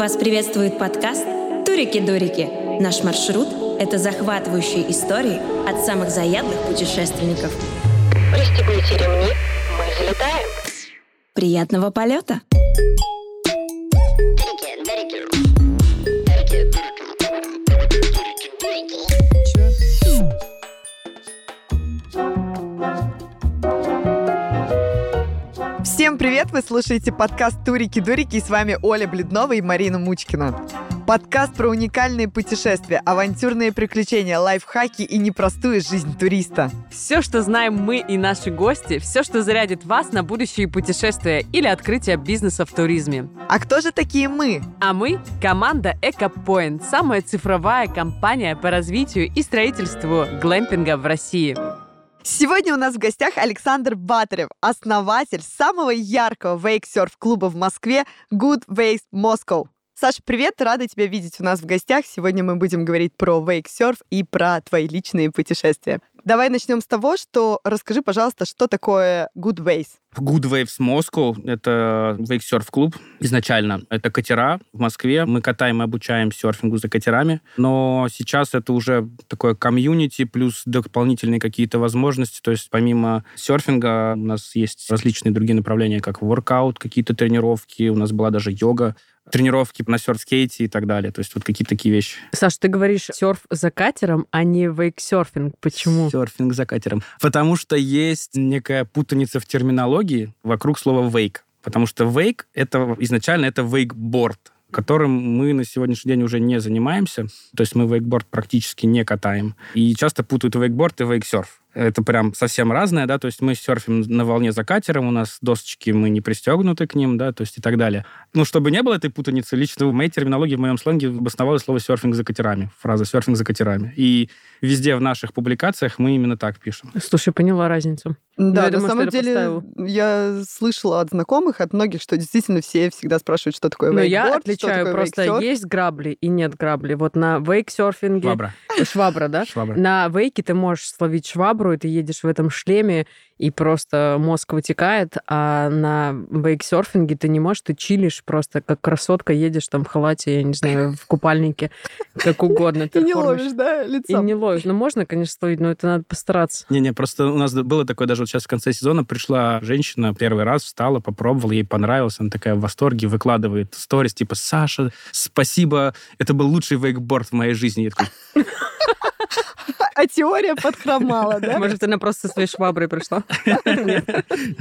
Вас приветствует подкаст «Турики-дурики». Наш маршрут – это захватывающие истории от самых заядлых путешественников. Пристегните ремни, мы взлетаем. Приятного полета! Всем привет! Вы слушаете подкаст «Турики-дурики» и с вами Оля Бледнова и Марина Мучкина. Подкаст про уникальные путешествия, авантюрные приключения, лайфхаки и непростую жизнь туриста. Все, что знаем мы и наши гости, все, что зарядит вас на будущие путешествия или открытие бизнеса в туризме. А кто же такие мы? А мы – команда EcoPoint, самая цифровая компания по развитию и строительству глэмпинга в России. Сегодня у нас в гостях Александр Батарев, основатель самого яркого вейк-серф-клуба в Москве Good Waves Moscow. Саша, привет, рада тебя видеть у нас в гостях. Сегодня мы будем говорить про вейк-серф и про твои личные путешествия. Давай начнем с того, что расскажи, пожалуйста, что такое Good Waves. Good Waves Moscow — это вейк-серф-клуб изначально. Это катера в Москве. Мы катаем и обучаем серфингу за катерами. Но сейчас это уже такое комьюнити плюс дополнительные какие-то возможности. То есть помимо серфинга у нас есть различные другие направления, как воркаут, какие-то тренировки. У нас была даже йога тренировки на серф-скейте и так далее. То есть вот какие-то такие вещи. Саш, ты говоришь серф за катером, а не вейк-серфинг. Почему? Серфинг за катером. Потому что есть некая путаница в терминологии вокруг слова «вейк». Потому что вейк — это изначально это вейкборд, которым мы на сегодняшний день уже не занимаемся. То есть мы вейкборд практически не катаем. И часто путают вейкборд и вейксерф. Это прям совсем разное, да, то есть мы серфим на волне за катером, у нас досочки, мы не пристегнуты к ним, да, то есть и так далее. Ну, чтобы не было этой путаницы, лично в моей терминологии, в моем сленге обосновалось слово серфинг за катерами, фраза серфинг за катерами. И везде в наших публикациях мы именно так пишем. Слушай, поняла разницу. Да, я на думаю, самом деле я слышала от знакомых, от многих, что действительно все всегда спрашивают, что такое Но вейкборд, я что отличаю такое просто вейксерф. есть грабли и нет грабли. Вот на вейк-серфинге... Швабра. Швабра, да? Швабра. На вейке ты можешь словить швабру, и ты едешь в этом шлеме, и просто мозг вытекает, а на вейксерфинге ты не можешь, ты чилишь просто, как красотка, едешь там в халате, я не знаю, в купальнике, как угодно. И не ловишь, да, И лицом? не ловишь. Ну, можно, конечно, словить, но это надо постараться. Не-не, просто у нас было такое, даже вот сейчас в конце сезона пришла женщина, первый раз встала, попробовала, ей понравилось, она такая в восторге, выкладывает сторис, типа, Саша, спасибо, это был лучший вейкборд в моей жизни. Я такой, А теория подхромала, да? Может, она просто со своей шваброй пришла?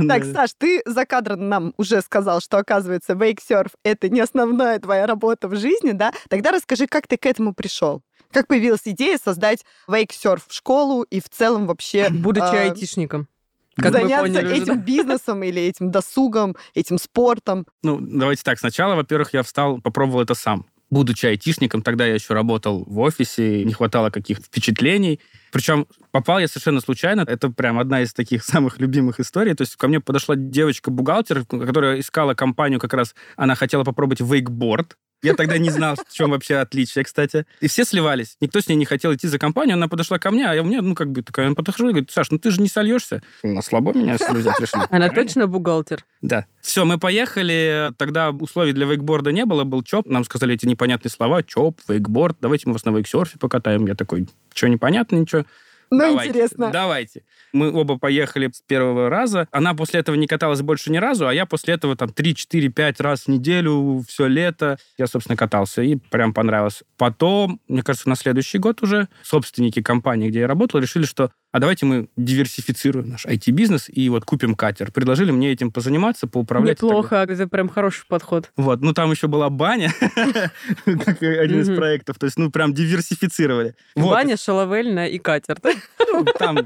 Так, Саш, ты за кадром нам уже сказал, что, оказывается, вейксерф — это не основная твоя работа в жизни, да? Тогда расскажи, как ты к этому пришел? Как появилась идея создать вейксерф школу и в целом вообще Будучи а, айтишником. Как заняться поняли уже, этим да? бизнесом или этим досугом, этим спортом? Ну, давайте так. Сначала, во-первых, я встал, попробовал это сам. Будучи айтишником, тогда я еще работал в офисе, не хватало каких-то впечатлений. Причем попал я совершенно случайно. Это прям одна из таких самых любимых историй. То есть ко мне подошла девочка-бухгалтер, которая искала компанию как раз. Она хотела попробовать вейкборд. Я тогда не знал, в чем вообще отличие, кстати. И все сливались. Никто с ней не хотел идти за компанию. Она подошла ко мне, а я мне, ну, как бы такая, подхожу и говорит, Саш, ну ты же не сольешься. На слабо меня взять решили. Она точно бухгалтер? Да. Все, мы поехали. Тогда условий для вейкборда не было, был ЧОП. Нам сказали эти непонятные слова. ЧОП, вейкборд. Давайте мы вас на вейксерфе покатаем. Я такой, что непонятно, ничего. Ну, Давайте, интересно. Давайте. Мы оба поехали с первого раза. Она после этого не каталась больше ни разу, а я после этого там 3, 4, 5 раз в неделю, все лето. Я, собственно, катался, и прям понравилось. Потом, мне кажется, на следующий год уже собственники компании, где я работал, решили, что а давайте мы диверсифицируем наш IT-бизнес и вот купим катер. Предложили мне этим позаниматься, поуправлять. Неплохо, это прям хороший подход. Вот, ну там еще была баня, как один из проектов. То есть, ну прям диверсифицировали. Баня, шаловельная и катер. Ну, там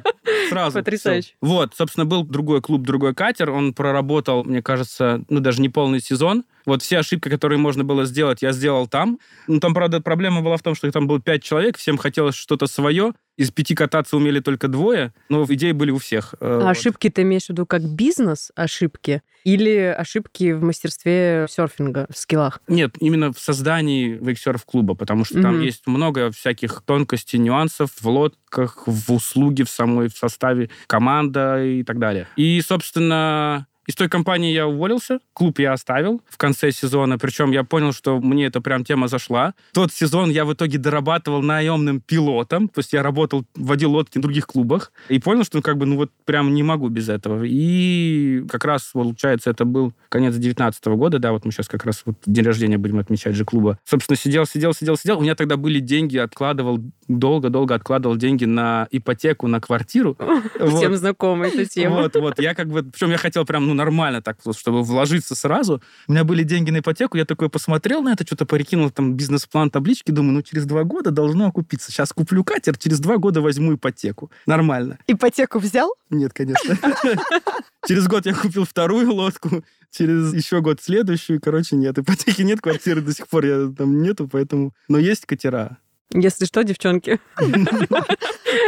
сразу. Потрясающе. Вот, собственно, был другой клуб, другой катер. Он проработал, мне кажется, ну, даже не полный сезон. Вот все ошибки, которые можно было сделать, я сделал там. Ну, там, правда, проблема была в том, что там было пять человек, всем хотелось что-то свое. Из пяти кататься умели только двое, но идеи были у всех. Э, А вот. ошибки ты имеешь в виду как бизнес ошибки или ошибки в мастерстве серфинга, в скиллах? Нет, именно в создании вейксерф-клуба, потому что там Мгм. есть много всяких тонкостей, нюансов в лодках, в услуге в самой в составе, команда и так далее. И, собственно, Из той компании я уволился, клуб я оставил в конце сезона, причем я понял, что мне эта прям тема зашла. Тот сезон я в итоге дорабатывал наемным пилотом, то есть я работал, водил лодки в других клубах, и понял, что как бы, ну вот прям не могу без этого. И как раз, получается, это был конец 19 года, да, вот мы сейчас как раз вот день рождения будем отмечать же клуба. Собственно, сидел, сидел, сидел, сидел. У меня тогда были деньги, откладывал, долго-долго откладывал деньги на ипотеку, на квартиру. Всем Вот. знакома эта тема. Вот, вот. Я как бы... Причем я хотел прям, ну, нормально так, вот, чтобы вложиться сразу. У меня были деньги на ипотеку, я такой посмотрел на это, что-то порекинул, там, бизнес-план, таблички, думаю, ну, через два года должно окупиться. Сейчас куплю катер, через два года возьму ипотеку. Нормально. Ипотеку взял? Нет, конечно. Через год я купил вторую лодку, через еще год следующую. Короче, нет, ипотеки нет, квартиры до сих пор я там нету, поэтому... Но есть катера. Если что, девчонки,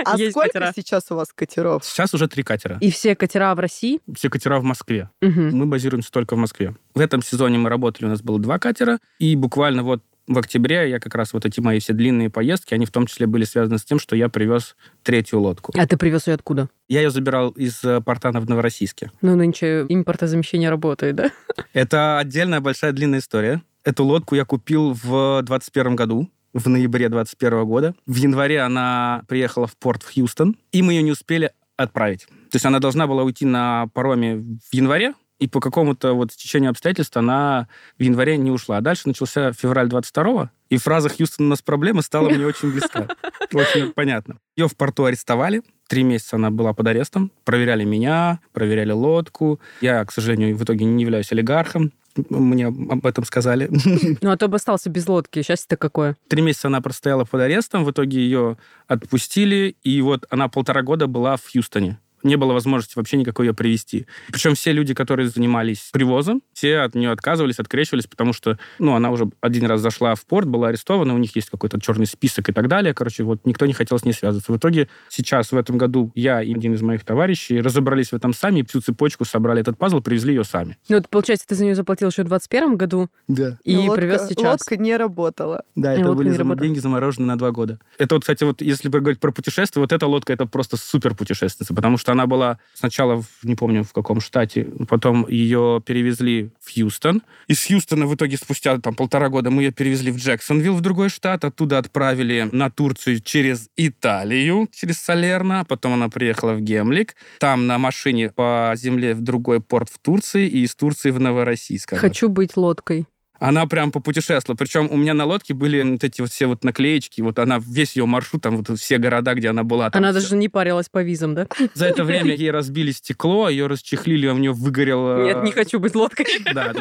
А сколько сейчас у вас катеров? Сейчас уже три катера. и все катера в России. Все катера в Москве. Мы базируемся только в Москве. В этом сезоне мы работали, у нас было два катера, и буквально вот в октябре я как раз вот эти мои все длинные поездки, они в том числе были связаны с тем, что я привез третью лодку. А ты привез ее откуда? Я ее забирал из э, портана в Новороссийске. Ну, нынче импортозамещение работает, да? Это отдельная большая длинная история. Эту лодку я купил в 21 году, в ноябре 21 года. В январе она приехала в порт в Хьюстон, и мы ее не успели отправить. То есть она должна была уйти на пароме в январе, и по какому-то вот стечению обстоятельств она в январе не ушла. А дальше начался февраль 22 и фраза «Хьюстон, у нас проблемы» стала мне очень близка. Очень понятно. Ее в порту арестовали. Три месяца она была под арестом. Проверяли меня, проверяли лодку. Я, к сожалению, в итоге не являюсь олигархом. Мне об этом сказали. Ну, а то бы остался без лодки. Счастье-то какое. Три месяца она простояла под арестом, в итоге ее отпустили, и вот она полтора года была в Хьюстоне. Не было возможности вообще никакой ее привести. Причем все люди, которые занимались привозом, все от нее отказывались, открещивались, потому что, ну, она уже один раз зашла в порт, была арестована, у них есть какой-то черный список и так далее. Короче, вот никто не хотел с ней связываться. В итоге сейчас, в этом году, я и один из моих товарищей разобрались в этом сами, всю цепочку собрали этот пазл, привезли ее сами. Ну, это, получается, ты за нее заплатил еще в 21 году Да. и Ну, лодка- привез сейчас. Лодка не работала. Да, И это лодка были зам- работала. деньги заморожены на два года. Это вот, кстати, вот если говорить про путешествие, вот эта лодка это просто супер путешественница, потому что она была сначала, в, не помню в каком штате, потом ее перевезли в Хьюстон. Из Хьюстона в итоге спустя там полтора года мы ее перевезли в Джексонвилл, в другой штат, оттуда отправили на Турцию через Италию, через Салерно, потом она приехала в Гемлик, там на машине по земле в другой порт в Турции и из Турции в Новороссийск. Хочу быть лодкой. Она прям попутешествовала. Причем у меня на лодке были вот эти вот все вот наклеечки. Вот она, весь ее маршрут, там вот все города, где она была. там Она всё. даже не парилась по визам, да? За это время ей разбили стекло, ее расчехлили, у нее выгорело... Нет, не хочу быть лодкой. Да,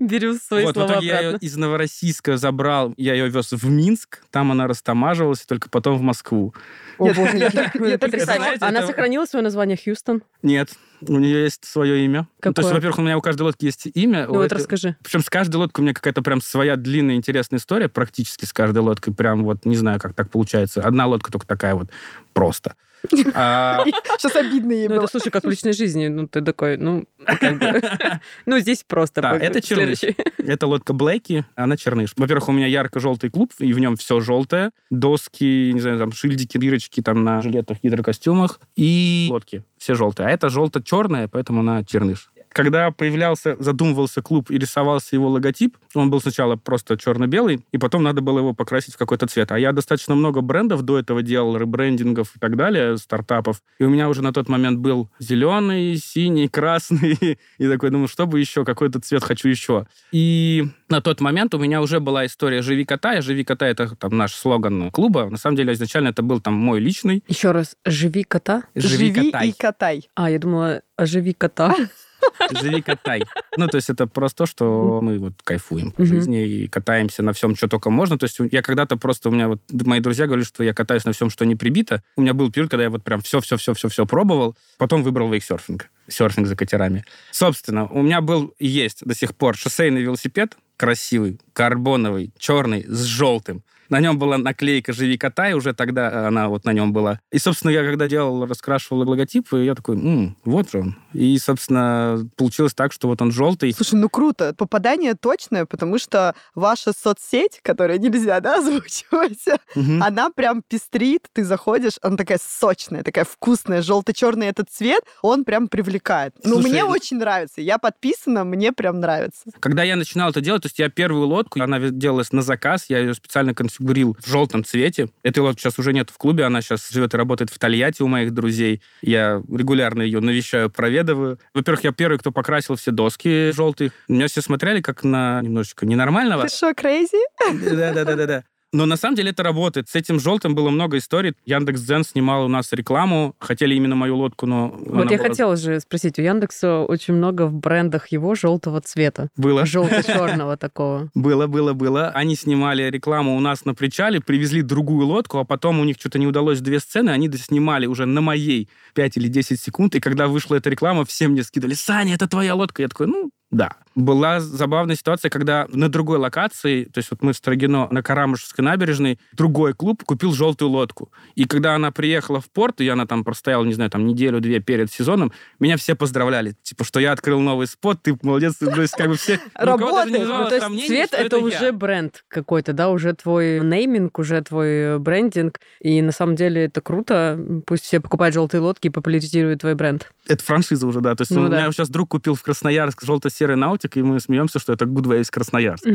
Беру свои вот, в слова я ее из Новороссийска забрал, я ее вез в Минск, там она растамаживалась, и только потом в Москву. О, боже, я- я- я так потрясающе. Она сохранила свое название Хьюстон? Нет, у нее есть свое имя. Ну, То есть, Какое? во-первых, у меня у каждой лодки есть имя. Ну вот этой- расскажи. Причем с каждой лодкой у меня какая-то прям своя длинная интересная история, практически с каждой лодкой. Прям вот не знаю, как так получается. Одна лодка только такая вот просто. А, Сейчас обидно ей Ну, было. это, слушай, как в личной жизни. Ну, ты такой, ну. Ну, здесь просто. Да, это черныш. Это лодка Блэки, она черныш. Во-первых, у меня ярко-желтый клуб, и в нем все желтое. Доски, не знаю, там шильдики, дырочки там на жилетах, гидрокостюмах. И лодки все желтые. А это желто-черная, поэтому она черныш. Когда появлялся, задумывался клуб и рисовался его логотип, он был сначала просто черно-белый, и потом надо было его покрасить в какой-то цвет. А я достаточно много брендов до этого делал, ребрендингов и так далее, стартапов. И у меня уже на тот момент был зеленый, синий, красный. И такой, думаю, что бы еще, какой-то цвет хочу еще. И на тот момент у меня уже была история «Живи кота». И «Живи кота» — это там наш слоган клуба. На самом деле, изначально это был там мой личный. Еще раз, живи кота. «Живи, Живи котай». и катай. А, я думала, оживи кота. Живи, катай. Ну, то есть это просто то, что мы вот кайфуем по жизни и катаемся на всем, что только можно. То есть я когда-то просто, у меня вот мои друзья говорили, что я катаюсь на всем, что не прибито. У меня был период, когда я вот прям все-все-все-все-все пробовал. Потом выбрал вейксерфинг, серфинг за катерами. Собственно, у меня был и есть до сих пор шоссейный велосипед, красивый, карбоновый, черный, с желтым. На нем была наклейка «Живи катай», уже тогда она вот на нем была. И, собственно, я когда делал, раскрашивал логотип, я такой, М, вот же он. И, собственно, получилось так, что вот он желтый. Слушай, ну круто. Попадание точное, потому что ваша соцсеть, которую нельзя, да, озвучивать, Мгм. она прям пестрит, ты заходишь, она такая сочная, такая вкусная, желто-черный этот цвет, он прям привлекает. Ну, Слушай, мне очень нравится. Я подписана, мне прям нравится. Когда я начинал это делать, то есть я первую лодку, она делалась на заказ, я ее специально конфигурил в желтом цвете. Этой лодки сейчас уже нет в клубе, она сейчас живет и работает в Тольятти у моих друзей. Я регулярно ее навещаю, проведываю. Во-первых, я первый, кто покрасил все доски желтые. Меня все смотрели как на немножечко ненормального. Ты что, crazy? Да-да-да-да-да. Но на самом деле это работает. С этим желтым было много историй. Яндекс Дзен снимал у нас рекламу. Хотели именно мою лодку, но... Вот я была- хотела же спросить, у Яндекса очень много в брендах его желтого цвета. Было. Желто-черного такого. Было, было, было. Они снимали рекламу у нас на причале, привезли другую лодку, а потом у них что-то не удалось две сцены, они доснимали уже на моей 5 или 10 секунд, и когда вышла эта реклама, все мне скидывали, Саня, это твоя лодка. Я такой, ну, да. Была забавная ситуация, когда на другой локации, то есть вот мы в Строгино на Карамышевской набережной, другой клуб купил желтую лодку. И когда она приехала в порт, и она там простояла, не знаю, там неделю-две перед сезоном, меня все поздравляли. Типа, что я открыл новый спот, ты молодец. То есть как бы все... Работает. вызывало Ну, то есть сомнений, цвет это, я. уже бренд какой-то, да, уже твой нейминг, уже твой брендинг. И на самом деле это круто. Пусть все покупают желтые лодки и популяризируют твой бренд. Это франшиза уже, да. То есть Ну у да. меня сейчас друг купил в Красноярск желто-серый наутик, и мы смеемся, что это Good Ways Красноярск.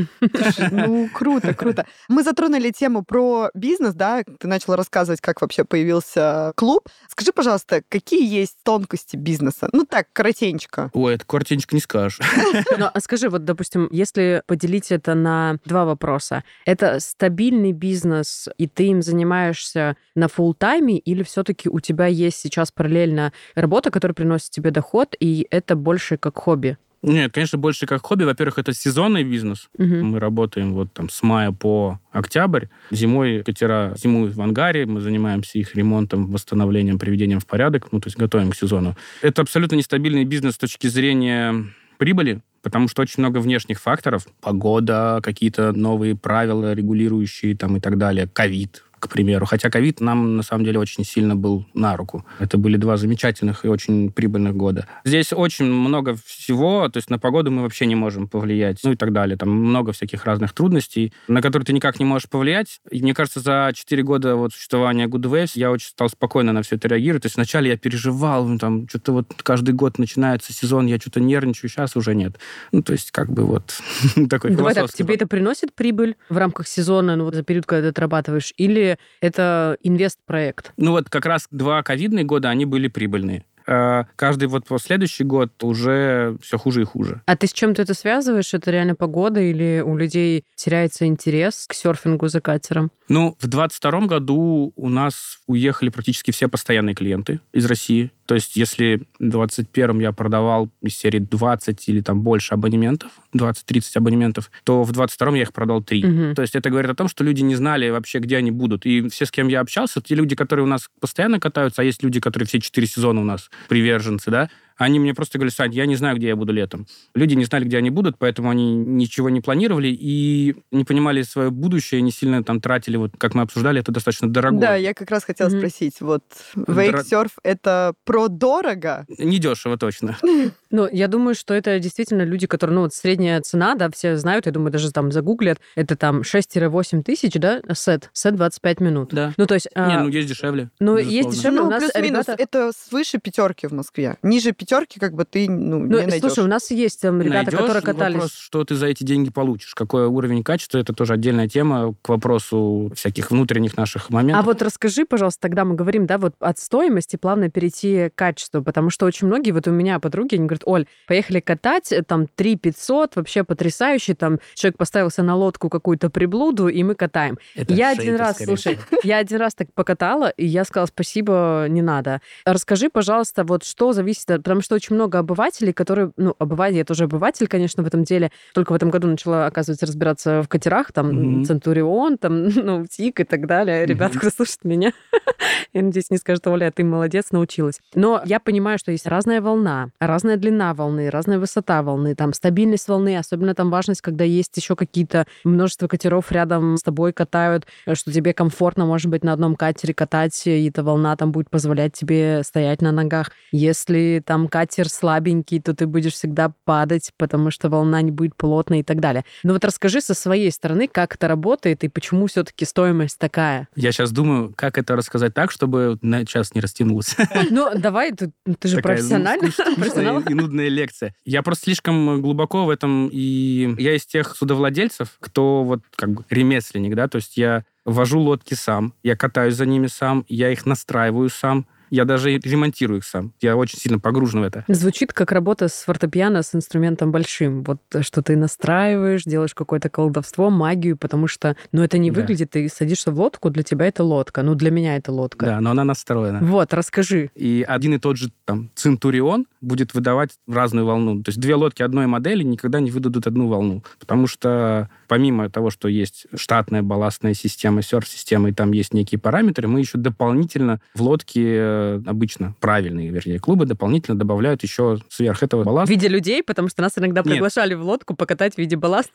Ну, круто, круто. Мы затронули тему про бизнес, да, ты начал рассказывать, как вообще появился клуб. Скажи, пожалуйста, какие есть тонкости бизнеса? Ну так, коротенько. Ой, это коротенько не скажешь. Ну, а скажи, вот, допустим, если поделить это на два вопроса, это стабильный бизнес, и ты им занимаешься на full тайме или все-таки у тебя есть сейчас параллельно работа, которая приносит тебе доход, и это больше как хобби? Нет, конечно, больше как хобби. Во-первых, это сезонный бизнес. Мгм. Мы работаем вот там с мая по октябрь. Зимой катера зимуют в ангаре, мы занимаемся их ремонтом, восстановлением, приведением в порядок, ну, то есть готовим к сезону. Это абсолютно нестабильный бизнес с точки зрения прибыли, потому что очень много внешних факторов. Погода, какие-то новые правила регулирующие там и так далее. Ковид, к примеру. Хотя ковид нам, на самом деле, очень сильно был на руку. Это были два замечательных и очень прибыльных года. Здесь очень много всего, то есть на погоду мы вообще не можем повлиять, ну и так далее. Там много всяких разных трудностей, на которые ты никак не можешь повлиять. И мне кажется, за 4 года вот существования Good Waves я очень стал спокойно на все это реагировать. То есть вначале я переживал, ну, там, что-то вот каждый год начинается сезон, я что-то нервничаю, сейчас уже нет. Ну, то есть как бы вот такой Давай так, тебе это приносит прибыль в рамках сезона, ну вот за период, когда ты отрабатываешь, или это инвест-проект? Ну вот как раз два ковидные года, они были прибыльные. А Каждый вот следующий год уже все хуже и хуже. А ты с чем-то это связываешь? Это реально погода или у людей теряется интерес к серфингу за катером? Ну, в 22 году у нас уехали практически все постоянные клиенты из России. То есть, если в 21 я продавал из серии 20 или там больше абонементов, 20-30 абонементов, то в 22 я их продал 3. Мгм. То есть это говорит о том, что люди не знали вообще, где они будут. И все, с кем я общался, те люди, которые у нас постоянно катаются, а есть люди, которые все 4 сезона у нас приверженцы, да, они мне просто говорили, Сань, я не знаю, где я буду летом. Люди не знали, где они будут, поэтому они ничего не планировали и не понимали свое будущее, не сильно там тратили, вот как мы обсуждали, это достаточно дорого. Да, я как раз хотела Мгм. спросить, вот Дор- вейксерф это про дорого? Недешево точно. Ну, я думаю, что это действительно люди, которые, ну, вот средняя цена, да, все знают, я думаю, даже там загуглят, это там 6-8 тысяч, да, сет, сет 25 минут. Да. Ну, то есть... а, Не, ну есть дешевле. ну, безусловно. есть дешевле. Ну, плюс-минус, это свыше пятерки в Москве. Ниже пятерки как бы ты ну, Ну, не найдешь. слушай, у нас есть там ребята, Найдешь, которые катались... Вопрос, что ты за эти деньги получишь. Какой уровень качества, это тоже отдельная тема к вопросу всяких внутренних наших А моментов. вот расскажи, пожалуйста, тогда мы говорим, да, вот от стоимости плавно перейти к качеству, потому что очень многие, вот у меня подруги, они говорят, Оль, поехали катать, э, там 3 500, вообще потрясающе, там человек поставился на лодку какую-то приблуду, и мы катаем. Это я один раз, слушай, я один раз так покатала, и я сказала, спасибо, не надо. Расскажи, пожалуйста, вот что зависит от потому что очень много обывателей, которые, ну, обыватель, я тоже обыватель, конечно, в этом деле, только в этом году начала, оказывается, разбираться в катерах, там, Мгм. Центурион, там, ну, ТИК и так далее. Ребята, Мгм. кто слушает меня, я надеюсь, не скажут, Оля, ты молодец, научилась. Но я понимаю, что есть разная волна, разная длина волны, разная высота волны, там, стабильность волны, особенно там важность, когда есть еще какие-то множество катеров рядом с тобой катают, э, что тебе комфортно, может быть, на одном катере катать, и эта волна там будет позволять тебе стоять на ногах. Если там катер слабенький, то ты будешь всегда падать, потому что волна не будет плотной и так далее. Но вот расскажи со своей стороны, как это работает и почему все-таки стоимость такая. Я сейчас думаю, как это рассказать так, чтобы на час не растянулось. Ну, давай, ты, ты же Такая, ну, профессиональный. профессионал. и нудная лекция. Я просто слишком глубоко в этом, и я из тех судовладельцев, кто вот как бы ремесленник, да, то есть я вожу лодки сам, я катаюсь за ними сам, я их настраиваю сам, я даже ремонтирую их сам. Я очень сильно погружен в это. Звучит как работа с фортепиано с инструментом большим. Вот э, что ты настраиваешь, делаешь какое-то колдовство, магию, потому что, ну, это не Да. выглядит, ты садишься в лодку, для тебя это лодка, ну, для меня это лодка. Да, но она настроена. Вот, расскажи. И один и тот же там Центурион будет выдавать разную волну. То есть две лодки одной модели никогда не выдадут одну волну. Потому что помимо того, что есть штатная балластная система, серф-система, и там есть некие параметры, мы еще дополнительно в лодке э, обычно правильные, вернее, клубы дополнительно добавляют еще сверх этого В балласта. виде людей, потому что нас иногда Нет. приглашали в лодку покатать в виде балласта.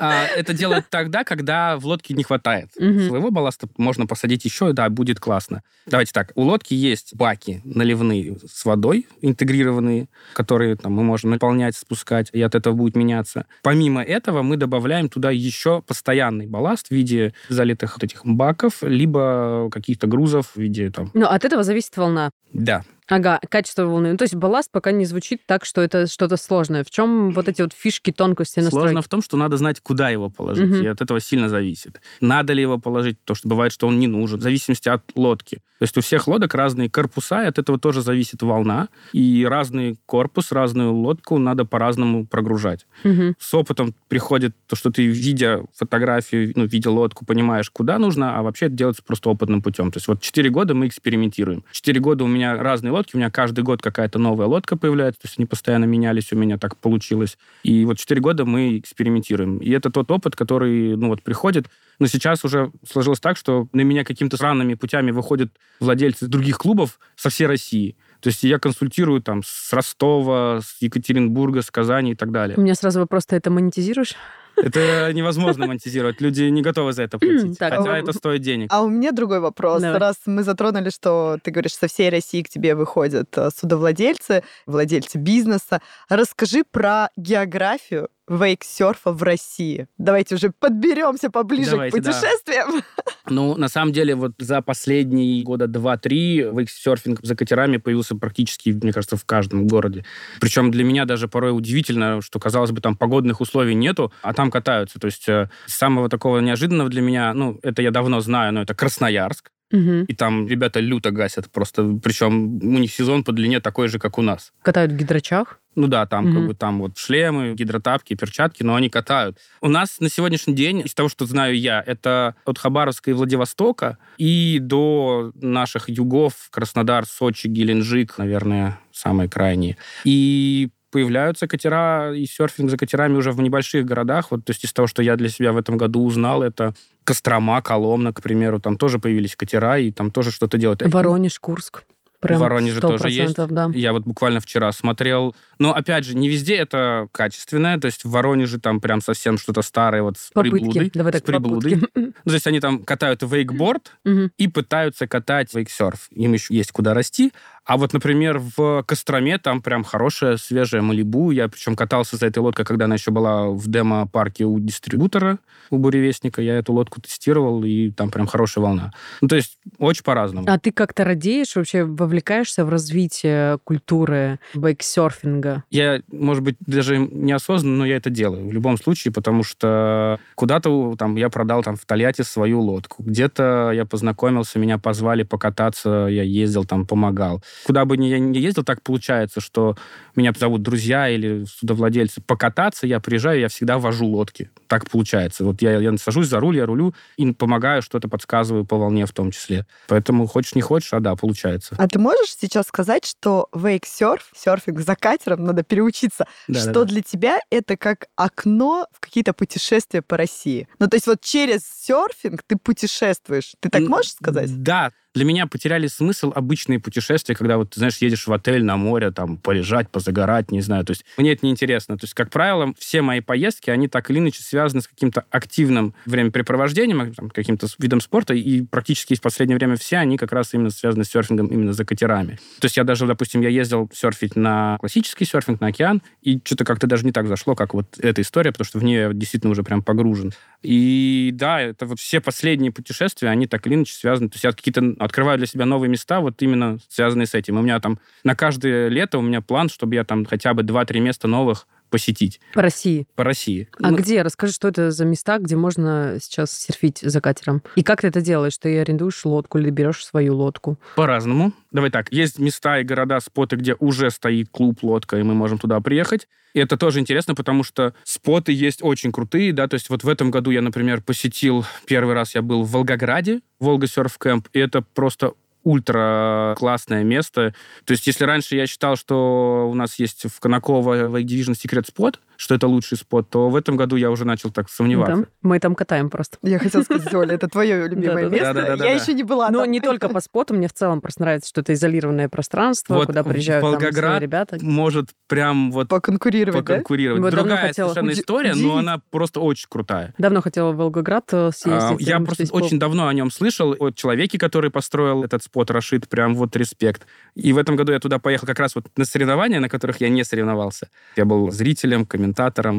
А это делают тогда, когда в лодке не хватает Мгм. своего балласта, можно посадить еще, да, будет классно. Давайте так, у лодки есть баки наливные с водой, интегрированные, которые там, мы можем наполнять, спускать, и от этого будет меняться. Помимо этого мы добавляем туда еще постоянный балласт в виде залитых вот этих баков, либо каких-то грузов в виде там... Ну, от этого зависит волна. Да, Ага, качество волны. Ну, то есть балласт пока не звучит так, что это что-то сложное. В чем вот эти вот фишки, тонкости настройки? Сложно в том, что надо знать, куда его положить, Мгм. и от этого сильно зависит. Надо ли его положить, то, что бывает, что он не нужен, в зависимости от лодки. То есть у всех лодок разные корпуса, и от этого тоже зависит волна, и разный корпус, разную лодку надо по-разному прогружать. Мгм. С опытом приходит то, что ты, видя фотографию, ну, видя лодку, понимаешь, куда нужно, а вообще это делается просто опытным путем. То есть вот 4 года мы экспериментируем. 4 года у меня разные лодки, у меня каждый год какая-то новая лодка появляется, то есть они постоянно менялись, у меня так получилось. И вот 4 года мы экспериментируем. И это тот опыт, который, ну, вот приходит. Но сейчас уже сложилось так, что на меня какими-то странными путями выходят владельцы других клубов со всей России. То есть я консультирую там с Ростова, с Екатеринбурга, с Казани и так далее. У меня сразу вопрос, ты это монетизируешь? Это невозможно монетизировать. Люди не готовы за это платить. Так, Хотя а- это стоит денег. А у меня другой вопрос. Давай. Раз мы затронули, что ты говоришь, со всей России к тебе выходят э, судовладельцы, владельцы бизнеса, расскажи про географию вейксерфа в России. Давайте уже подберемся поближе Давайте, к да. путешествиям. Ну, на самом деле, вот за последние года два-три вейксерфинг за катерами появился практически, мне кажется, в каждом городе. Причем для меня даже порой удивительно, что, казалось бы, там погодных условий нету, а там катаются. То есть э, самого такого неожиданного для меня, ну, это я давно знаю, но это Красноярск. Мгм. И там ребята люто гасят просто. Причем у них сезон по длине такой же, как у нас. Катают в гидрочах. Ну да, там Мгм. как бы там вот шлемы, гидротапки, перчатки, но они катают. У нас на сегодняшний день, из того, что знаю я, это от Хабаровска и Владивостока и до наших югов, Краснодар, Сочи, Геленджик, наверное, самые крайние. И появляются катера и серфинг за катерами уже в небольших городах. Вот, то есть из того, что я для себя в этом году узнал, это Кострома, Коломна, к примеру, там тоже появились катера, и там тоже что-то делают. Воронеж, Курск. Прям В Воронеже тоже 100%, да. Я вот буквально вчера смотрел. Но, опять же, не везде это качественное. То есть в Воронеже там прям совсем что-то старое, вот с Попытки. приблудой. Давай с так, приблудой. попытки. Ну, то есть они там катают вейкборд и пытаются катать вейксерф. Им еще есть куда расти. А вот, например, в Костроме там прям хорошая, свежая Малибу. Я причем катался за этой лодкой, когда она еще была в демо-парке у дистрибутора, у буревестника. Я эту лодку тестировал, и там прям хорошая волна. Ну, то есть очень по-разному. А ты как-то радеешь, вообще вовлекаешься в развитие культуры бейксерфинга? Я, может быть, даже неосознанно, но я это делаю в любом случае, потому что куда-то там я продал там в Тольятти свою лодку, где-то я познакомился, меня позвали покататься, я ездил там, помогал. Куда бы ни я ни ездил, так получается, что меня зовут друзья или судовладельцы покататься, я приезжаю, я всегда вожу лодки. Так получается. Вот я, я сажусь за руль, я рулю и помогаю, что-то подсказываю по волне в том числе. Поэтому хочешь не хочешь, а да, получается. А ты можешь сейчас сказать, что вейк-серф, серфинг за катером, надо переучиться, Да, что да, да. для тебя это как окно в какие-то путешествия по России? Ну, то есть вот через серфинг ты путешествуешь. Ты так можешь сказать? Да. Для меня потеряли смысл обычные путешествия, когда вот, знаешь, едешь в отель на море, там, полежать, позагорать, не знаю. То есть мне это неинтересно. То есть, как правило, все мои поездки, они так или иначе связаны с каким-то активным времяпрепровождением, а, там, каким-то видом спорта, и практически в последнее время все они как раз именно связаны с серфингом, именно за катерами. То есть я даже, допустим, я ездил серфить на классический серфинг, на океан, и что-то как-то даже не так зашло, как вот эта история, потому что в нее я действительно уже прям погружен. И да, это вот все последние путешествия, они так или иначе связаны. То есть я какие-то открываю для себя новые места, вот именно связанные с этим. У меня там на каждое лето у меня план, чтобы я там хотя бы 2-3 места новых посетить По России. по России. А Ну, где? Расскажи, что это за места, где можно сейчас серфить за катером? И как ты это делаешь? Ты арендуешь лодку или берешь свою лодку? По-разному. Давай так, есть места и города, споты, где уже стоит клуб, лодка, и мы можем туда приехать. И это тоже интересно, потому что споты есть очень крутые, да, то есть вот в этом году я, например, посетил, первый раз я был в Волгограде, Волга Серф Кэмп, и это просто ультра классное место. То есть, если раньше я считал, что у нас есть в Конаково Lake Division Secret Spot, что это лучший спот, то в этом году я уже начал так сомневаться. Там- Мы там катаем просто. Я хотела сказать, Оля, это твое любимое место. Я еще не была Но там. не только по споту, мне в целом просто нравится, что это изолированное пространство, куда приезжают Волгоград ребята. Может прям вот Поконкурировать, да? поконкурировать. Другая хотела. совершенно история, но она просто очень крутая. Давно хотела в Волгоград э, А, съездить. Я потому просто очень давно о нем слышал, от человеке, который построил этот спот Рашид, прям вот респект. И в этом году я туда поехал как раз вот на соревнования, на которых я не соревновался. Я был зрителем, комментатором,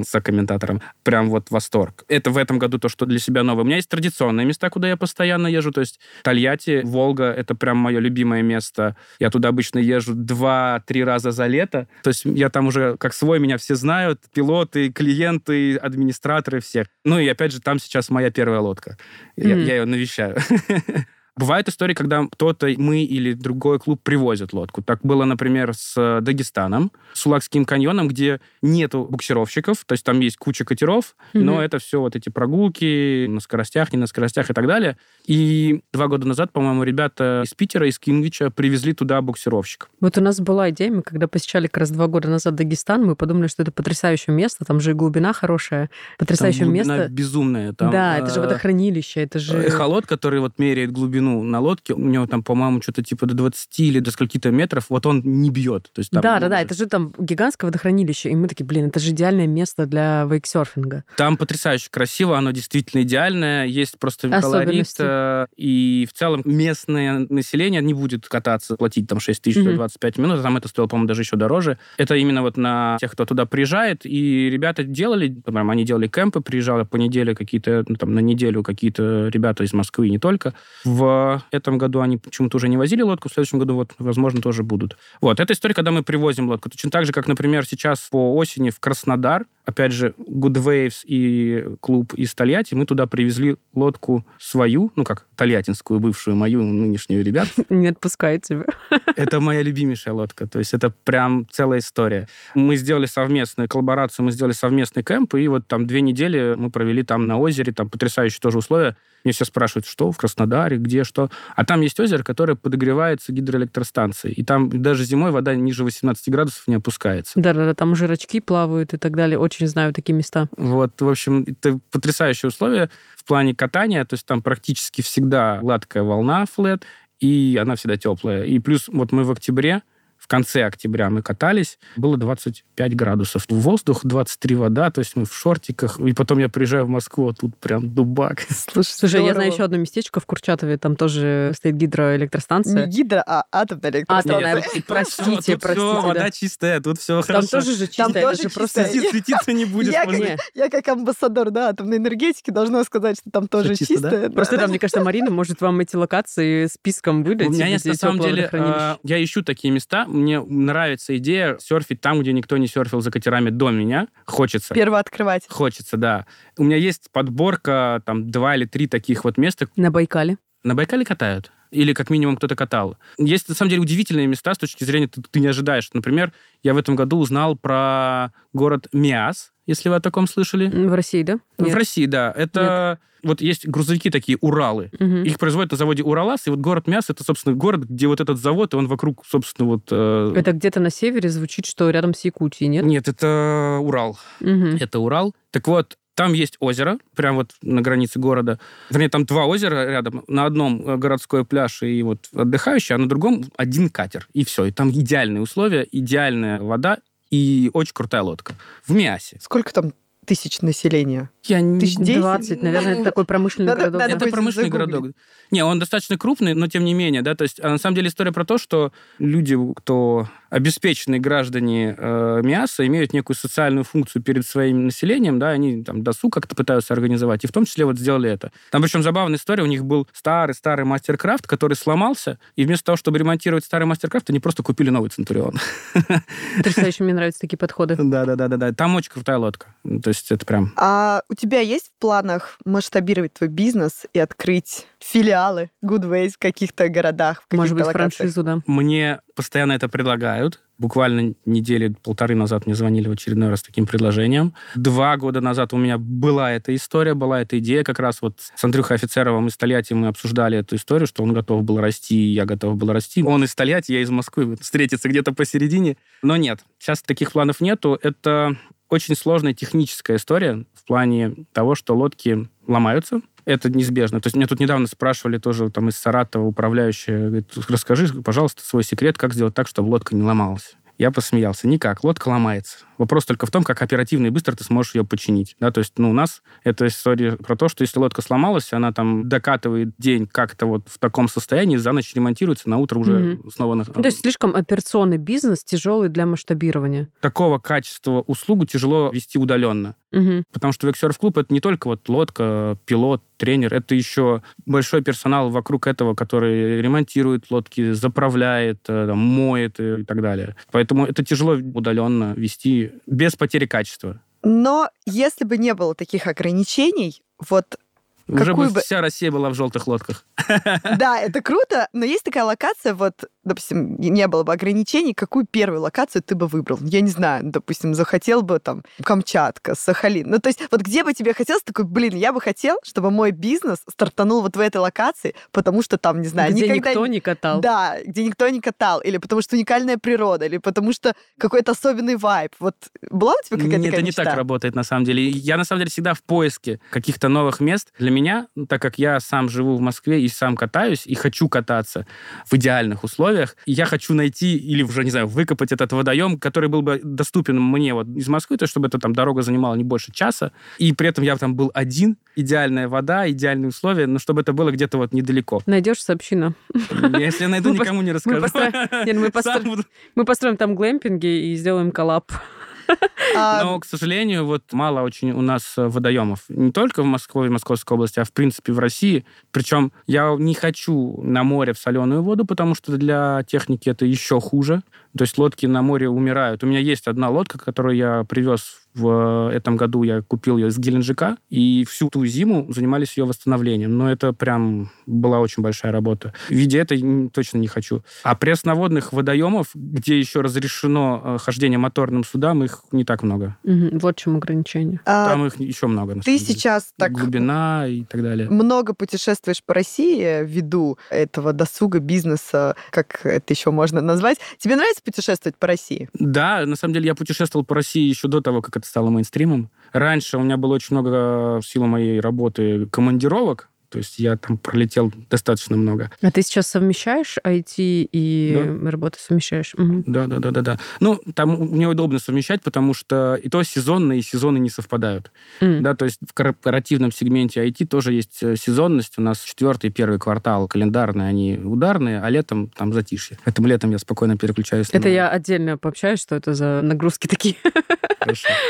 сокомментатором. Прям вот восторг. Это в этом году то, что для себя новое. У меня есть традиционные места, куда я постоянно езжу. То есть Тольятти, Волга — это прям мое любимое место. Я туда обычно езжу два-три раза за лето. То есть я там уже как свой, меня все знают. Пилоты, клиенты, администраторы, все. Ну и опять же, там сейчас моя первая лодка. Я, Мгм. я ее навещаю. Бывают истории, когда кто-то, мы или другой клуб привозят лодку. Так было, например, с э, Дагестаном, с Улакским каньоном, где нету буксировщиков, то есть там есть куча катеров, Мгм. но это все вот эти прогулки на скоростях, не на скоростях и так далее. И два года назад, по-моему, ребята из Питера, из Кингвича привезли туда буксировщик. Вот у нас была идея, мы когда посещали как раз два года назад Дагестан, мы подумали, что это потрясающее место, там же и глубина хорошая, потрясающее Там глубина место. безумная. Там, да, это же э, водохранилище, это же... Эхолот, который вот меряет глубину на лодке, у него там, по-моему, что-то типа до 20 или до скольки-то метров, вот он не бьет. То есть там, да, да, да, это же там гигантское водохранилище, и мы такие, блин, это же идеальное место для вейксерфинга. Там потрясающе красиво, оно действительно идеальное. Есть просто колорит. И в целом местное население не будет кататься, платить там 6 тысяч за Мгм. 25 минут. а Там это стоило, по-моему, даже еще дороже. Это именно вот на тех, кто туда приезжает. И ребята делали, например, они делали кемпы, приезжали по неделе какие-то, ну, там, на неделю какие-то ребята из Москвы, не только. В этом году они почему-то уже не возили лодку, в следующем году, вот, возможно, тоже будут. Вот, это история, когда мы привозим лодку. Точно так же, как, например, сейчас по осени в Краснодар, опять же, Good Waves и клуб из Тольятти, мы туда привезли лодку свою, ну, как тольяттинскую, бывшую мою, нынешнюю ребят. Не отпускает тебя. Это моя любимейшая лодка. То есть это прям целая история. Мы сделали совместную коллаборацию, мы сделали совместный кемп, и вот там две недели мы провели там на озере, там потрясающие тоже условия. Мне все спрашивают, что в Краснодаре, где, что. А там есть озеро, которое подогревается гидроэлектростанцией. И там даже зимой вода ниже 18 градусов не опускается. Да-да-да, там уже рачки плавают и так далее. Очень знаю такие места. Вот, в общем, это потрясающие условия в плане катания. То есть там практически всегда гладкая волна, флет, и она всегда теплая. И плюс вот мы в октябре, конце октября мы катались, было 25 градусов. Воздух, 23 вода, то есть мы в шортиках. И потом я приезжаю в Москву, а тут прям дубак. Слушай, Слушай, я знаю еще одно местечко в Курчатове, там тоже стоит гидроэлектростанция. Не гидро, а атомная электростанция. Атомная. Нет, Простите, простите, да. вода чистая, тут все Там хорошо. тоже же чисто, Там тоже же просто... Светиться не будешь. Я можно- Не. Я как амбассадор да, атомной энергетики должна сказать, что там тоже да. Просто там, мне кажется, Марина может вам эти локации списком выдать. У меня есть, на самом деле, а, я ищу такие места. Мне нравится идея серфить там, где никто не серфил за катерами до меня. Хочется. Первооткрыватель. Хочется, да. У меня есть подборка, там, два или три таких вот места. На Байкале. На Байкале катают. или как минимум кто-то катал. Есть, на самом деле, удивительные места с точки зрения, ты, ты не ожидаешь. Например, я в этом году узнал про город Миас, если вы о таком слышали. В России, да? В Нет. России, да. Это вот есть грузовики такие, Уралы. Мгм. Их производят на заводе Уралас, и вот город Мяс это, собственно, город, где вот этот завод, и он вокруг, собственно, вот... э, Это где-то на севере звучит, что рядом с Якутией, нет? Нет, это Урал. Мгм. Это Урал. Так вот, там есть озеро, прямо вот на границе города. Вернее, там два озера рядом. На одном э, городской пляж и вот отдыхающий, а на другом один катер. И все. И там идеальные условия, идеальная вода и очень крутая лодка. В Миасе. Сколько там тысяч населения? Я не... Тысяч десять? 20, наверное, это такой промышленный Надо- городок. надо да. Это промышленный загуглить. городок. Не, он достаточно крупный, но тем не менее, да, то есть а на самом деле история про то, что люди, кто обеспеченные граждане э, МИАСа, имеют некую социальную функцию перед своим населением, да, они там досуг как-то пытаются организовать, и в том числе вот сделали это. Там причем забавная история, у них был старый-старый мастер-крафт, который сломался, и вместо того, чтобы ремонтировать старый мастер-крафт, они просто купили новый Центурион. Потрясающе, мне нравятся такие подходы. Да-да-да-да. Там очень крутая лодка. Ну, То есть это прям... А у тебя есть в планах масштабировать твой бизнес и открыть филиалы Goodways в каких-то городах, в Может быть, локациях? франшизу, да. Мне постоянно это предлагают. Буквально недели полторы назад мне звонили в очередной раз с таким предложением. Два года назад у меня была эта история, была эта идея. Как раз вот с Андрюхой Офицеровым из Тольятти мы обсуждали эту историю, что он готов был расти, я готов был расти. Он из Тольятти, я из Москвы. Встретиться где-то посередине. Но нет, сейчас таких планов нету. Это очень сложная техническая история в плане того, что лодки ломаются. Это неизбежно. То есть меня тут недавно спрашивали тоже там из Саратова управляющая, говорит, расскажи, пожалуйста, свой секрет, как сделать так, чтобы лодка не ломалась. Я посмеялся. Никак. Лодка ломается. Вопрос только в том, как оперативно и быстро ты сможешь ее починить. Да, то есть, ну, у нас это история про то, что если лодка сломалась, она там докатывает день как-то вот в таком состоянии, за ночь ремонтируется, на утро уже Мгм. снова... на- Ну, То есть слишком операционный бизнес, тяжелый для масштабирования. Такого качества услугу тяжело вести удаленно. Мгм. Потому что Вексерф клуб это не только вот лодка, пилот, тренер, это еще большой персонал вокруг этого, который ремонтирует лодки, заправляет, э, там, моет и, так далее. Поэтому это тяжело удаленно вести без потери качества. Но если бы не было таких ограничений, вот Уже Какую бы бы- вся Россия была в желтых лодках. да, это круто, но есть такая локация, вот, допустим, не было бы ограничений, какую первую локацию ты бы выбрал? Я не знаю, допустим, захотел бы там Камчатка, Сахалин. Ну, то есть вот где бы тебе хотелось, такой, блин, я бы хотел, чтобы мой бизнес стартанул вот в этой локации, потому что там, не знаю, Где никогда... никто не катал. Да, где никто не катал, или потому что уникальная природа, или потому что какой-то особенный вайб. Вот была у тебя какая-то Нет, это не мечта? так работает на самом деле. Я на самом деле всегда в поиске каких-то новых мест. Для меня, так как я сам живу в Москве и сам катаюсь, и хочу кататься в идеальных условиях, и я хочу найти или уже, не знаю, выкопать этот водоем, который был бы доступен мне вот из Москвы, то чтобы эта там дорога занимала не больше часа, и при этом я там был один, идеальная вода, идеальные условия, но чтобы это было где-то вот недалеко. Найдешь, сообщи нам. Если я найду, никому не расскажу. мы построим- там глэмпинги и сделаем коллаб. А, Но, к сожалению, вот мало очень у нас э, водоемов. Не только в Москве и Московской области, а в принципе в России. Причем я не хочу на море в соленую воду, потому что для техники это еще хуже. То есть лодки на море умирают. У меня есть одна лодка, которую я привез в этом году. Я купил ее из Геленджика, и всю ту зиму занимались ее восстановлением. Но это прям была очень большая работа. В виде этой м, точно не хочу. А пресноводных водоемов, где еще разрешено э, хождение моторным судам, их не так много. Мгм, Вот в чем ограничение. а, Там их еще много. ты сейчас так Глубина и так далее. много путешествуешь по России ввиду этого досуга, бизнеса, как это еще можно назвать. Тебе нравится путешествовать по России? Да, на самом деле я путешествовал по России еще до того, как это стало мейнстримом. Раньше у меня было очень много, в силу моей работы, командировок. То есть я там пролетел достаточно много. А ты сейчас совмещаешь IT и работу совмещаешь? Мгм. Да, да, да, да, да. Ну, там мне удобно совмещать, потому что и то сезонные, и сезоны не совпадают. М. Да, то есть в корпоративном сегменте IT тоже есть э, сезонность. У нас четвертый, первый квартал календарные, они ударные, а летом там затишье. Поэтому летом я спокойно переключаюсь. Это на- я отдельно пообщаюсь, что это за нагрузки такие.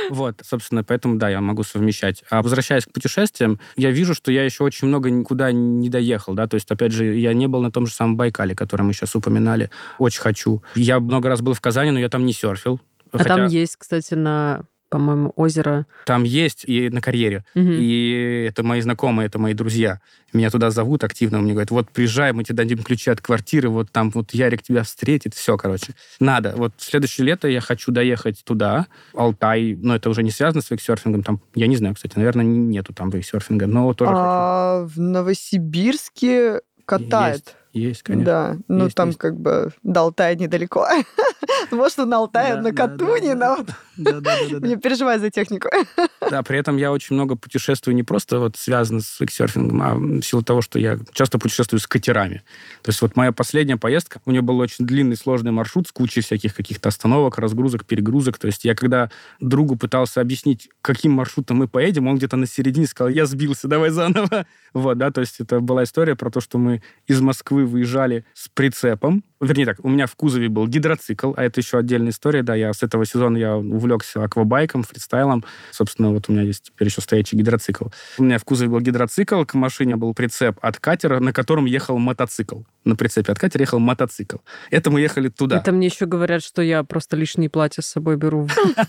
Вот, собственно, поэтому, да, я могу совмещать. А возвращаясь к путешествиям, я вижу, что я еще очень много никуда не доехал, да, то есть, опять же, я не был на том же самом Байкале, который мы сейчас упоминали. Очень хочу. Я много раз был в Казани, но я там не серфил. А там есть, кстати, на по-моему, озеро. Там есть и на карьере. Мгм. И это мои знакомые, это мои друзья. Меня туда зовут активно. Мне говорят, вот приезжай, мы тебе дадим ключи от квартиры, вот там вот Ярик тебя встретит. Все, короче. Надо. Вот в следующее лето я хочу доехать туда, Алтай. Но это уже не связано с вейксерфингом. Там, я не знаю, кстати, наверное, нету там вейксерфинга, но тоже А в Новосибирске катает. хочу. Есть, конечно. Да, ну Есть, там есть. как бы до Алтая недалеко. Может, он на Алтае Да, на Катуне, да, но вот Да, да, да, не переживай за технику. Да, при этом я очень много путешествую не просто вот связано с вейксерфингом, а в силу того, что я часто путешествую с катерами. То есть вот моя последняя поездка, у нее был очень длинный, сложный маршрут с кучей всяких каких-то остановок, разгрузок, перегрузок. То есть я когда другу пытался объяснить, каким маршрутом мы поедем, он где-то на середине сказал, я сбился, давай заново. Вот, да, то есть это была история про то, что мы из Москвы выезжали с прицепом, вернее так, у меня в кузове был гидроцикл, а это еще отдельная история, да, я с этого сезона я увлекся аквабайком, фристайлом, собственно, вот у меня есть теперь еще стоячий гидроцикл. У меня в кузове был гидроцикл, к машине был прицеп от катера, на котором ехал мотоцикл. На прицепе от катера ехал мотоцикл. Это мы ехали туда. Это мне еще говорят, что я просто лишние платья с собой беру.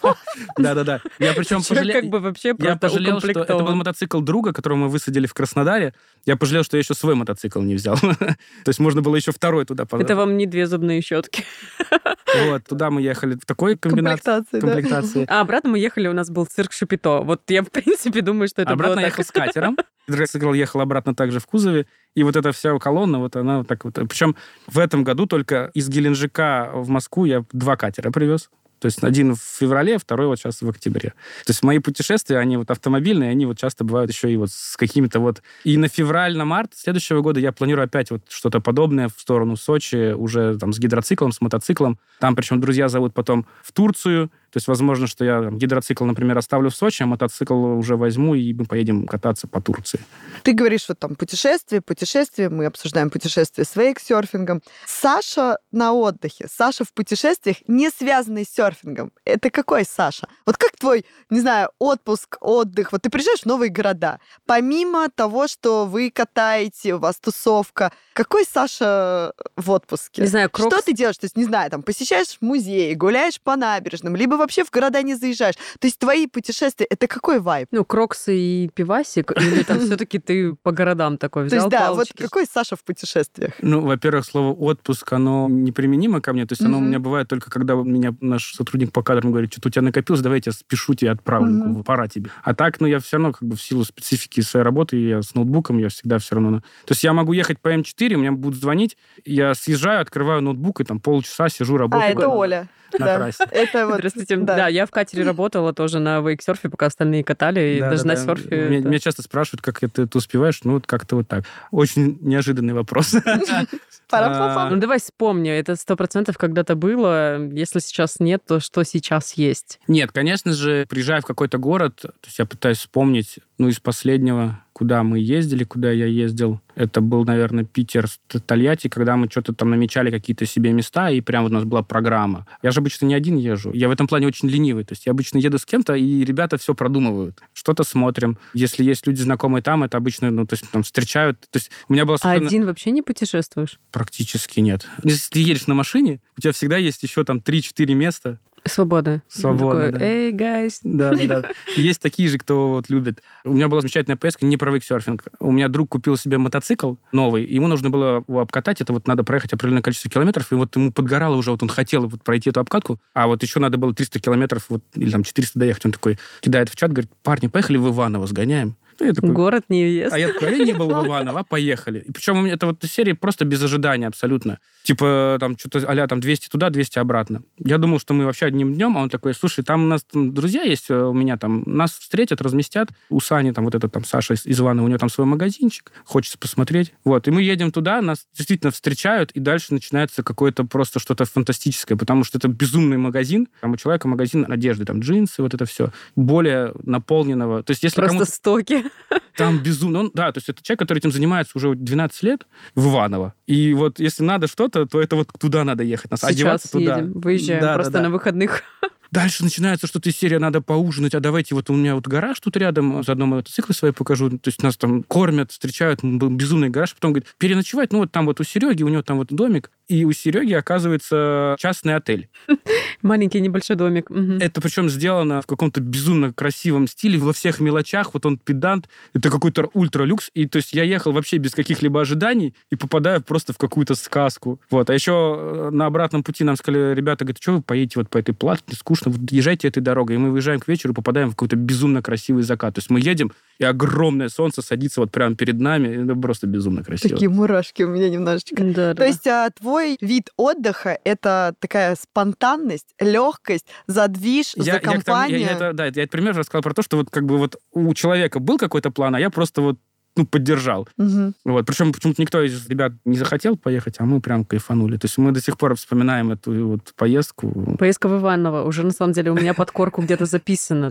Да-да-да. Я причем пожалел... как бы вообще Я пожалел, что это был мотоцикл друга, которого мы высадили в Краснодаре. Я пожалел, что я еще свой мотоцикл не взял. То есть можно было еще второй туда позвать. Это вам не две зубные щетки. Вот, туда мы ехали в такой комбинации. Комплектации. А обратно мы ехали, у нас был цирк Шапито. Вот я, в принципе, думаю, что это обратно ехал с катером. Гидроцикл ехал обратно также в кузове. И вот эта вся колонна, вот она вот так вот. Причем в этом году только из Геленджика в Москву я два катера привез. То есть один в феврале, второй вот сейчас в октябре. То есть мои путешествия, они вот автомобильные, они вот часто бывают еще и вот с какими-то вот... И на февраль, на март следующего года я планирую опять вот что-то подобное в сторону Сочи, уже там с гидроциклом, с мотоциклом. Там причем друзья зовут потом в Турцию. То есть возможно, что я там, гидроцикл, например, оставлю в Сочи, а мотоцикл уже возьму, и мы поедем кататься по Турции. Ты говоришь, вот там путешествие, путешествие, мы обсуждаем путешествие с вейксерфингом. Саша на отдыхе, Саша в путешествиях, не связанный с серфингом. Это какой Саша? Вот как твой, не знаю, отпуск, отдых? Вот ты приезжаешь в новые города. Помимо того, что вы катаете, у вас тусовка, какой Саша в отпуске? Не знаю, Что крокс... ты делаешь? То есть, не знаю, там, посещаешь музей, гуляешь по набережным, либо вообще в города не заезжаешь. То есть твои путешествия, это какой вайб? Ну, кроксы и пивасик, или там все-таки ты по городам такой То взял есть, да, вот какой Саша в путешествиях? Ну, во-первых, слово отпуск, оно неприменимо ко мне. То есть оно у меня бывает только, когда меня наш сотрудник по кадрам говорит, что-то у тебя накопилось, давай я тебя спешу, тебе отправлю, пора тебе. А так, ну, я все равно, как бы в силу специфики своей работы, я с ноутбуком, я всегда все равно... на- То есть я могу ехать по М4, мне будут звонить, я съезжаю, открываю ноутбук, и там полчаса сижу, работаю. А, это Оля. на Да. трассе. Это вот... Здравствуйте. Да. Да. я в катере работала тоже на вейксерфе, пока остальные катали, и Да, даже да, на да. серфе. Меня, это- меня часто спрашивают, как это ты успеваешь. Ну, вот как-то вот так. Очень неожиданный вопрос. Пара-па-па. Ну, давай вспомни, это сто процентов когда-то было. Если сейчас нет, то что сейчас есть? Нет, конечно же, приезжая в какой-то город, то есть я пытаюсь вспомнить, ну, из последнего, куда мы ездили, куда я ездил. Это был, наверное, Питер, Тольятти, когда мы что-то там намечали какие-то себе места, и прям вот у нас была программа. Я же обычно не один езжу. Я в этом плане очень ленивый. То есть я обычно еду с кем-то, и ребята все продумывают. Что-то смотрим. Если есть люди знакомые там, это обычно, ну, то есть там встречают. То есть у меня было... А один вообще не путешествуешь? Практически нет. Если ты едешь на машине, у тебя всегда есть еще там 3-4 места, Свобода. Свобода, Такой, да. Эй, гайс. Да, да. Есть такие же, кто вот любит. У меня была замечательная поездка не про вейксерфинг. У меня друг купил себе мотоцикл новый, ему нужно было его обкатать, это вот надо проехать определенное количество километров, и вот ему подгорало уже, вот он хотел вот пройти эту обкатку, а вот еще надо было 300 километров, вот, или там 400 доехать. Он такой кидает в чат, говорит, парни, поехали в Иваново, сгоняем. Ну, я такой, Город невест. а я такой, я не был в Иваново, а поехали. И причем у меня это вот серия просто без ожидания абсолютно. Типа там что-то а там 200 туда, 200 обратно. Я думал, что мы вообще одним днем, а он такой, слушай, там у нас там друзья есть, э, у меня там, нас встретят, разместят. У Сани там вот этот там Саша из, Ивана, у него там свой магазинчик, хочется посмотреть. Вот, и мы едем туда, нас действительно встречают, и дальше начинается какое-то просто что-то фантастическое, потому что это безумный магазин. Там у человека магазин одежды, там джинсы, вот это все. Более наполненного. То есть если Просто стоки. там безумно. Он, да, то есть это человек, который этим занимается уже 12 лет в Иваново. И вот если надо что-то, то это вот туда надо ехать. Нас Сейчас одеваться туда. едем, выезжаем. Да, да, Просто да. на выходных. Дальше начинается что-то из серии, надо поужинать, а давайте вот у меня вот гараж тут рядом, заодно мотоциклы свои покажу. То есть нас там кормят, встречают, безумный гараж. Потом говорит, переночевать, ну вот там вот у Сереги, у него там вот домик. И у Сереги оказывается частный отель. Маленький небольшой домик. Это причем сделано в каком-то безумно красивом стиле, во всех мелочах. Вот он педант, это какой-то ультралюкс. И то есть я ехал вообще без каких-либо ожиданий и попадаю просто в какую-то сказку. Вот. А еще э, на обратном пути нам сказали, ребята, говорят, что вы поедете вот по этой платке, скучно, вот езжайте этой дорогой. И мы выезжаем к вечеру, попадаем в какой-то безумно красивый закат. То есть мы едем, и огромное солнце садится вот прямо перед нами. и Это просто безумно красиво. Такие мурашки у меня немножечко. Да, То есть а, твой вид отдыха — это такая спонтанность, легкость, задвиж, Я, за я к тому- я- компанию. я это, да, я этот пример рассказал про то, что вот как бы вот у человека был какой-то план, а я просто вот ну, поддержал. Мгм. Вот. Причем почему-то никто из ребят не захотел поехать, а мы прям кайфанули. То есть мы до сих пор вспоминаем эту вот поездку. Поездка в Иваново. Уже на самом деле у меня под корку где-то записано.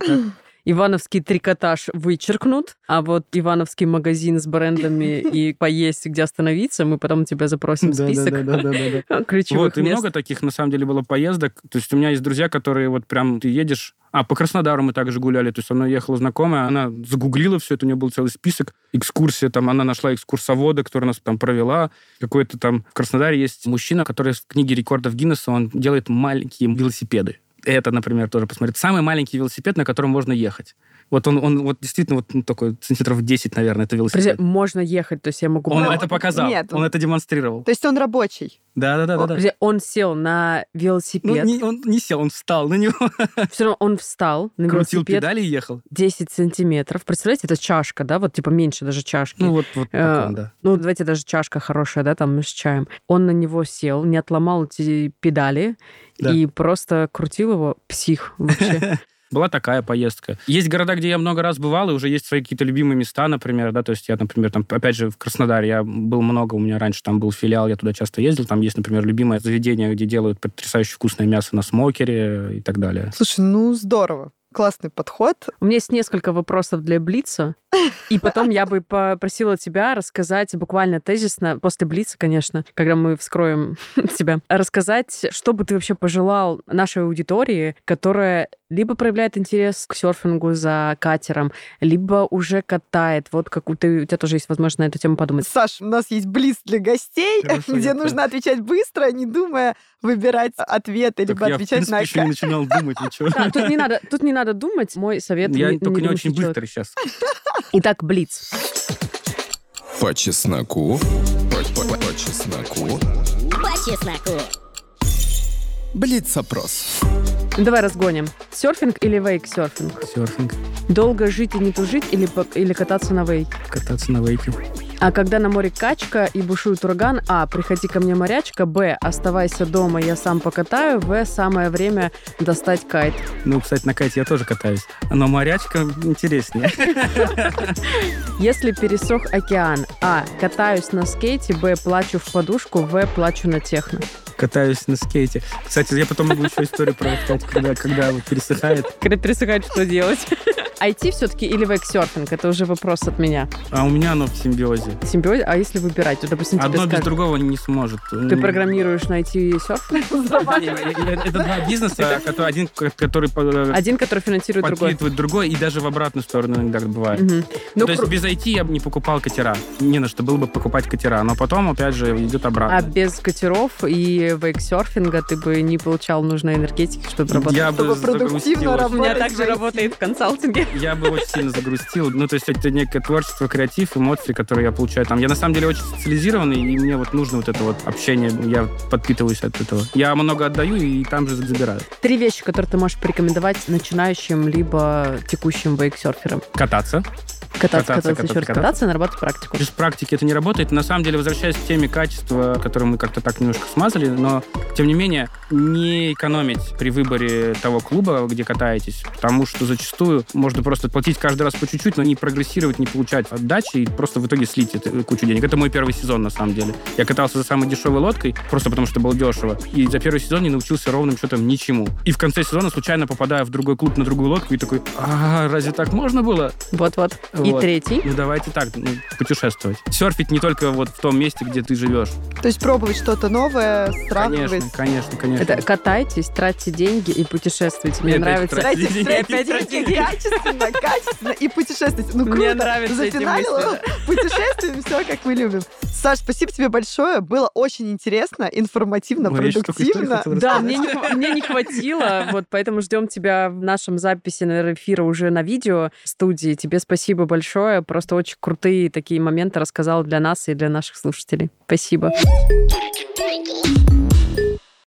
Ивановский трикотаж вычеркнут, а вот Ивановский магазин с брендами и поесть, где остановиться, мы потом тебя запросим в список ключевых Вот, и много таких, на самом деле, было поездок. То есть у меня есть друзья, которые вот прям ты едешь... А, по Краснодару мы также гуляли. То есть она ехала знакомая, она загуглила все это, у нее был целый список. Экскурсия, там, она нашла экскурсовода, который нас там провела. Какой-то там... В Краснодаре есть мужчина, который в книге рекордов Гиннесса, он делает маленькие велосипеды. Это, например, тоже посмотреть. Самый маленький велосипед, на котором можно ехать. Вот он, он вот действительно вот ну, такой сантиметров 10, наверное, это Подожди, велосипед. можно ехать, то есть я могу... Он Ну, это показал, нет, он он- это демонстрировал. То есть он рабочий. Да-да-да. Подожди, он сел на Ну, велосипед, не- он не сел, он встал на него, все равно он встал на крутил велосипед педали и ехал. 10 сантиметров. Представляете, это чашка, да, вот типа меньше даже чашки. Ну, вот, вот Э, таком, да. Ну, давайте даже чашка хорошая, да, там с чаем. Он на него сел, не отломал эти педали Да. и просто крутил его псих вообще. Была такая поездка. Есть города, где я много раз бывал, и уже есть свои какие-то любимые места, например, да, то есть я, например, там, опять же, в Краснодаре я был много, у меня раньше там был филиал, я туда часто ездил, там есть, например, любимое заведение, где делают потрясающе вкусное мясо на смокере и так далее. Слушай, ну здорово. Классный подход. У меня есть несколько вопросов для Блица, и потом я бы попросила тебя рассказать буквально тезисно, после Блица, конечно, когда мы вскроем тебя, рассказать, что бы ты вообще пожелал нашей аудитории, которая либо проявляет интерес к серфингу за катером, либо уже катает. Вот как у, ты, у тебя тоже есть возможность на эту тему подумать. Саш, у нас есть близ для гостей, Хорошо, где нужно отвечать быстро, не думая выбирать ответы, Так либо я, в отвечать принципе, на... еще не начинал думать ничего. Тут не надо, тут не надо думать. Мой совет. Я не- только не очень быстрый сейчас. Итак, Блиц. По чесноку. По, по- по чесноку. По чесноку. Блиц-опрос. Давай разгоним. Серфинг или вейк-серфинг? Серфинг, Долго жить и не тужить или, или кататься на вейке? кататься на вейке. А когда на море качка и бушует ураган, а, приходи ко мне морячка, б, оставайся дома, я сам покатаю, в, самое время достать кайт. Ну, кстати, на кайте я тоже катаюсь. Но морячка интереснее. Если пересох океан, а, катаюсь на скейте, б, плачу в подушку, в, плачу на техно. Катаюсь на скейте. Кстати, я потом могу еще историю про когда, когда пересыхает. Когда пересыхает, что делать? IT все-таки или вейксерфинг? Это уже вопрос от меня. А у меня оно в симбиозе. Симбиоз, а если выбирать? То, допустим, Одно без скажут, другого не сможет. ты программируешь на IT-серфинг? Это два бизнеса, который- один, который э, Один, который финансирует другой. подпитывает другой, и даже в обратную сторону иногда бывает. Мгм. Ну, То есть без IT я бы не покупал катера. Не на что было бы покупать катера. Но потом, опять же, идет обратно. А без катеров и вейксерфинга ты бы не получал нужной энергетики, чтобы работать. я бы Чтобы продуктивно работать. У меня также IT. работает в консалтинге. Я бы очень сильно загрустил. Ну, то есть это некое творчество, креатив, эмоции, которые я получаю там. Я на самом деле очень специализированный, и мне вот нужно вот это вот общение. Я подпитываюсь от этого. Я много отдаю и там же забираю. Три вещи, которые ты можешь порекомендовать начинающим либо текущим вейксерферам. Кататься. Кататься, Кататься, кататься, еще кататься, раз кататься. кататься и нарабатывать практику. Без практики это не работает. На самом деле, возвращаясь к теме качества, которую мы как-то так немножко смазали, но, тем не менее, не экономить при выборе того клуба, где катаетесь, потому что зачастую можно просто платить каждый раз по чуть-чуть, но не прогрессировать, не получать отдачи и просто в итоге слить эту кучу денег. Это мой первый сезон, на самом деле. Я катался за самой дешевой лодкой, просто потому что было дешево, и за первый сезон не научился ровным счетом ничему. И в конце сезона случайно попадаю в другой клуб на другую лодку и такой, а разве так можно было? Вот-вот. И Вот. третий. Ну, давайте так, ну, путешествовать. Серфить не только вот в том месте, где ты живешь. То есть пробовать что-то новое, сравнивать. Конечно, конечно, конечно. Это катайтесь, тратьте деньги и путешествуйте. Мне Нет, нравится. это Тратить, Деньги, качественно, качественно и путешествовать. Ну, круто. Мне нравятся эти Зафиналила мысли, путешествием, все как мы любим. Саш, спасибо тебе большое. Было очень интересно, информативно, Ой, продуктивно. Да, мне не, мне не хватило, вот поэтому ждем тебя в нашем записи, наверное, эфира уже на видео студии. Тебе спасибо большое, просто очень крутые такие моменты рассказал для нас и для наших слушателей. Спасибо. Дурики.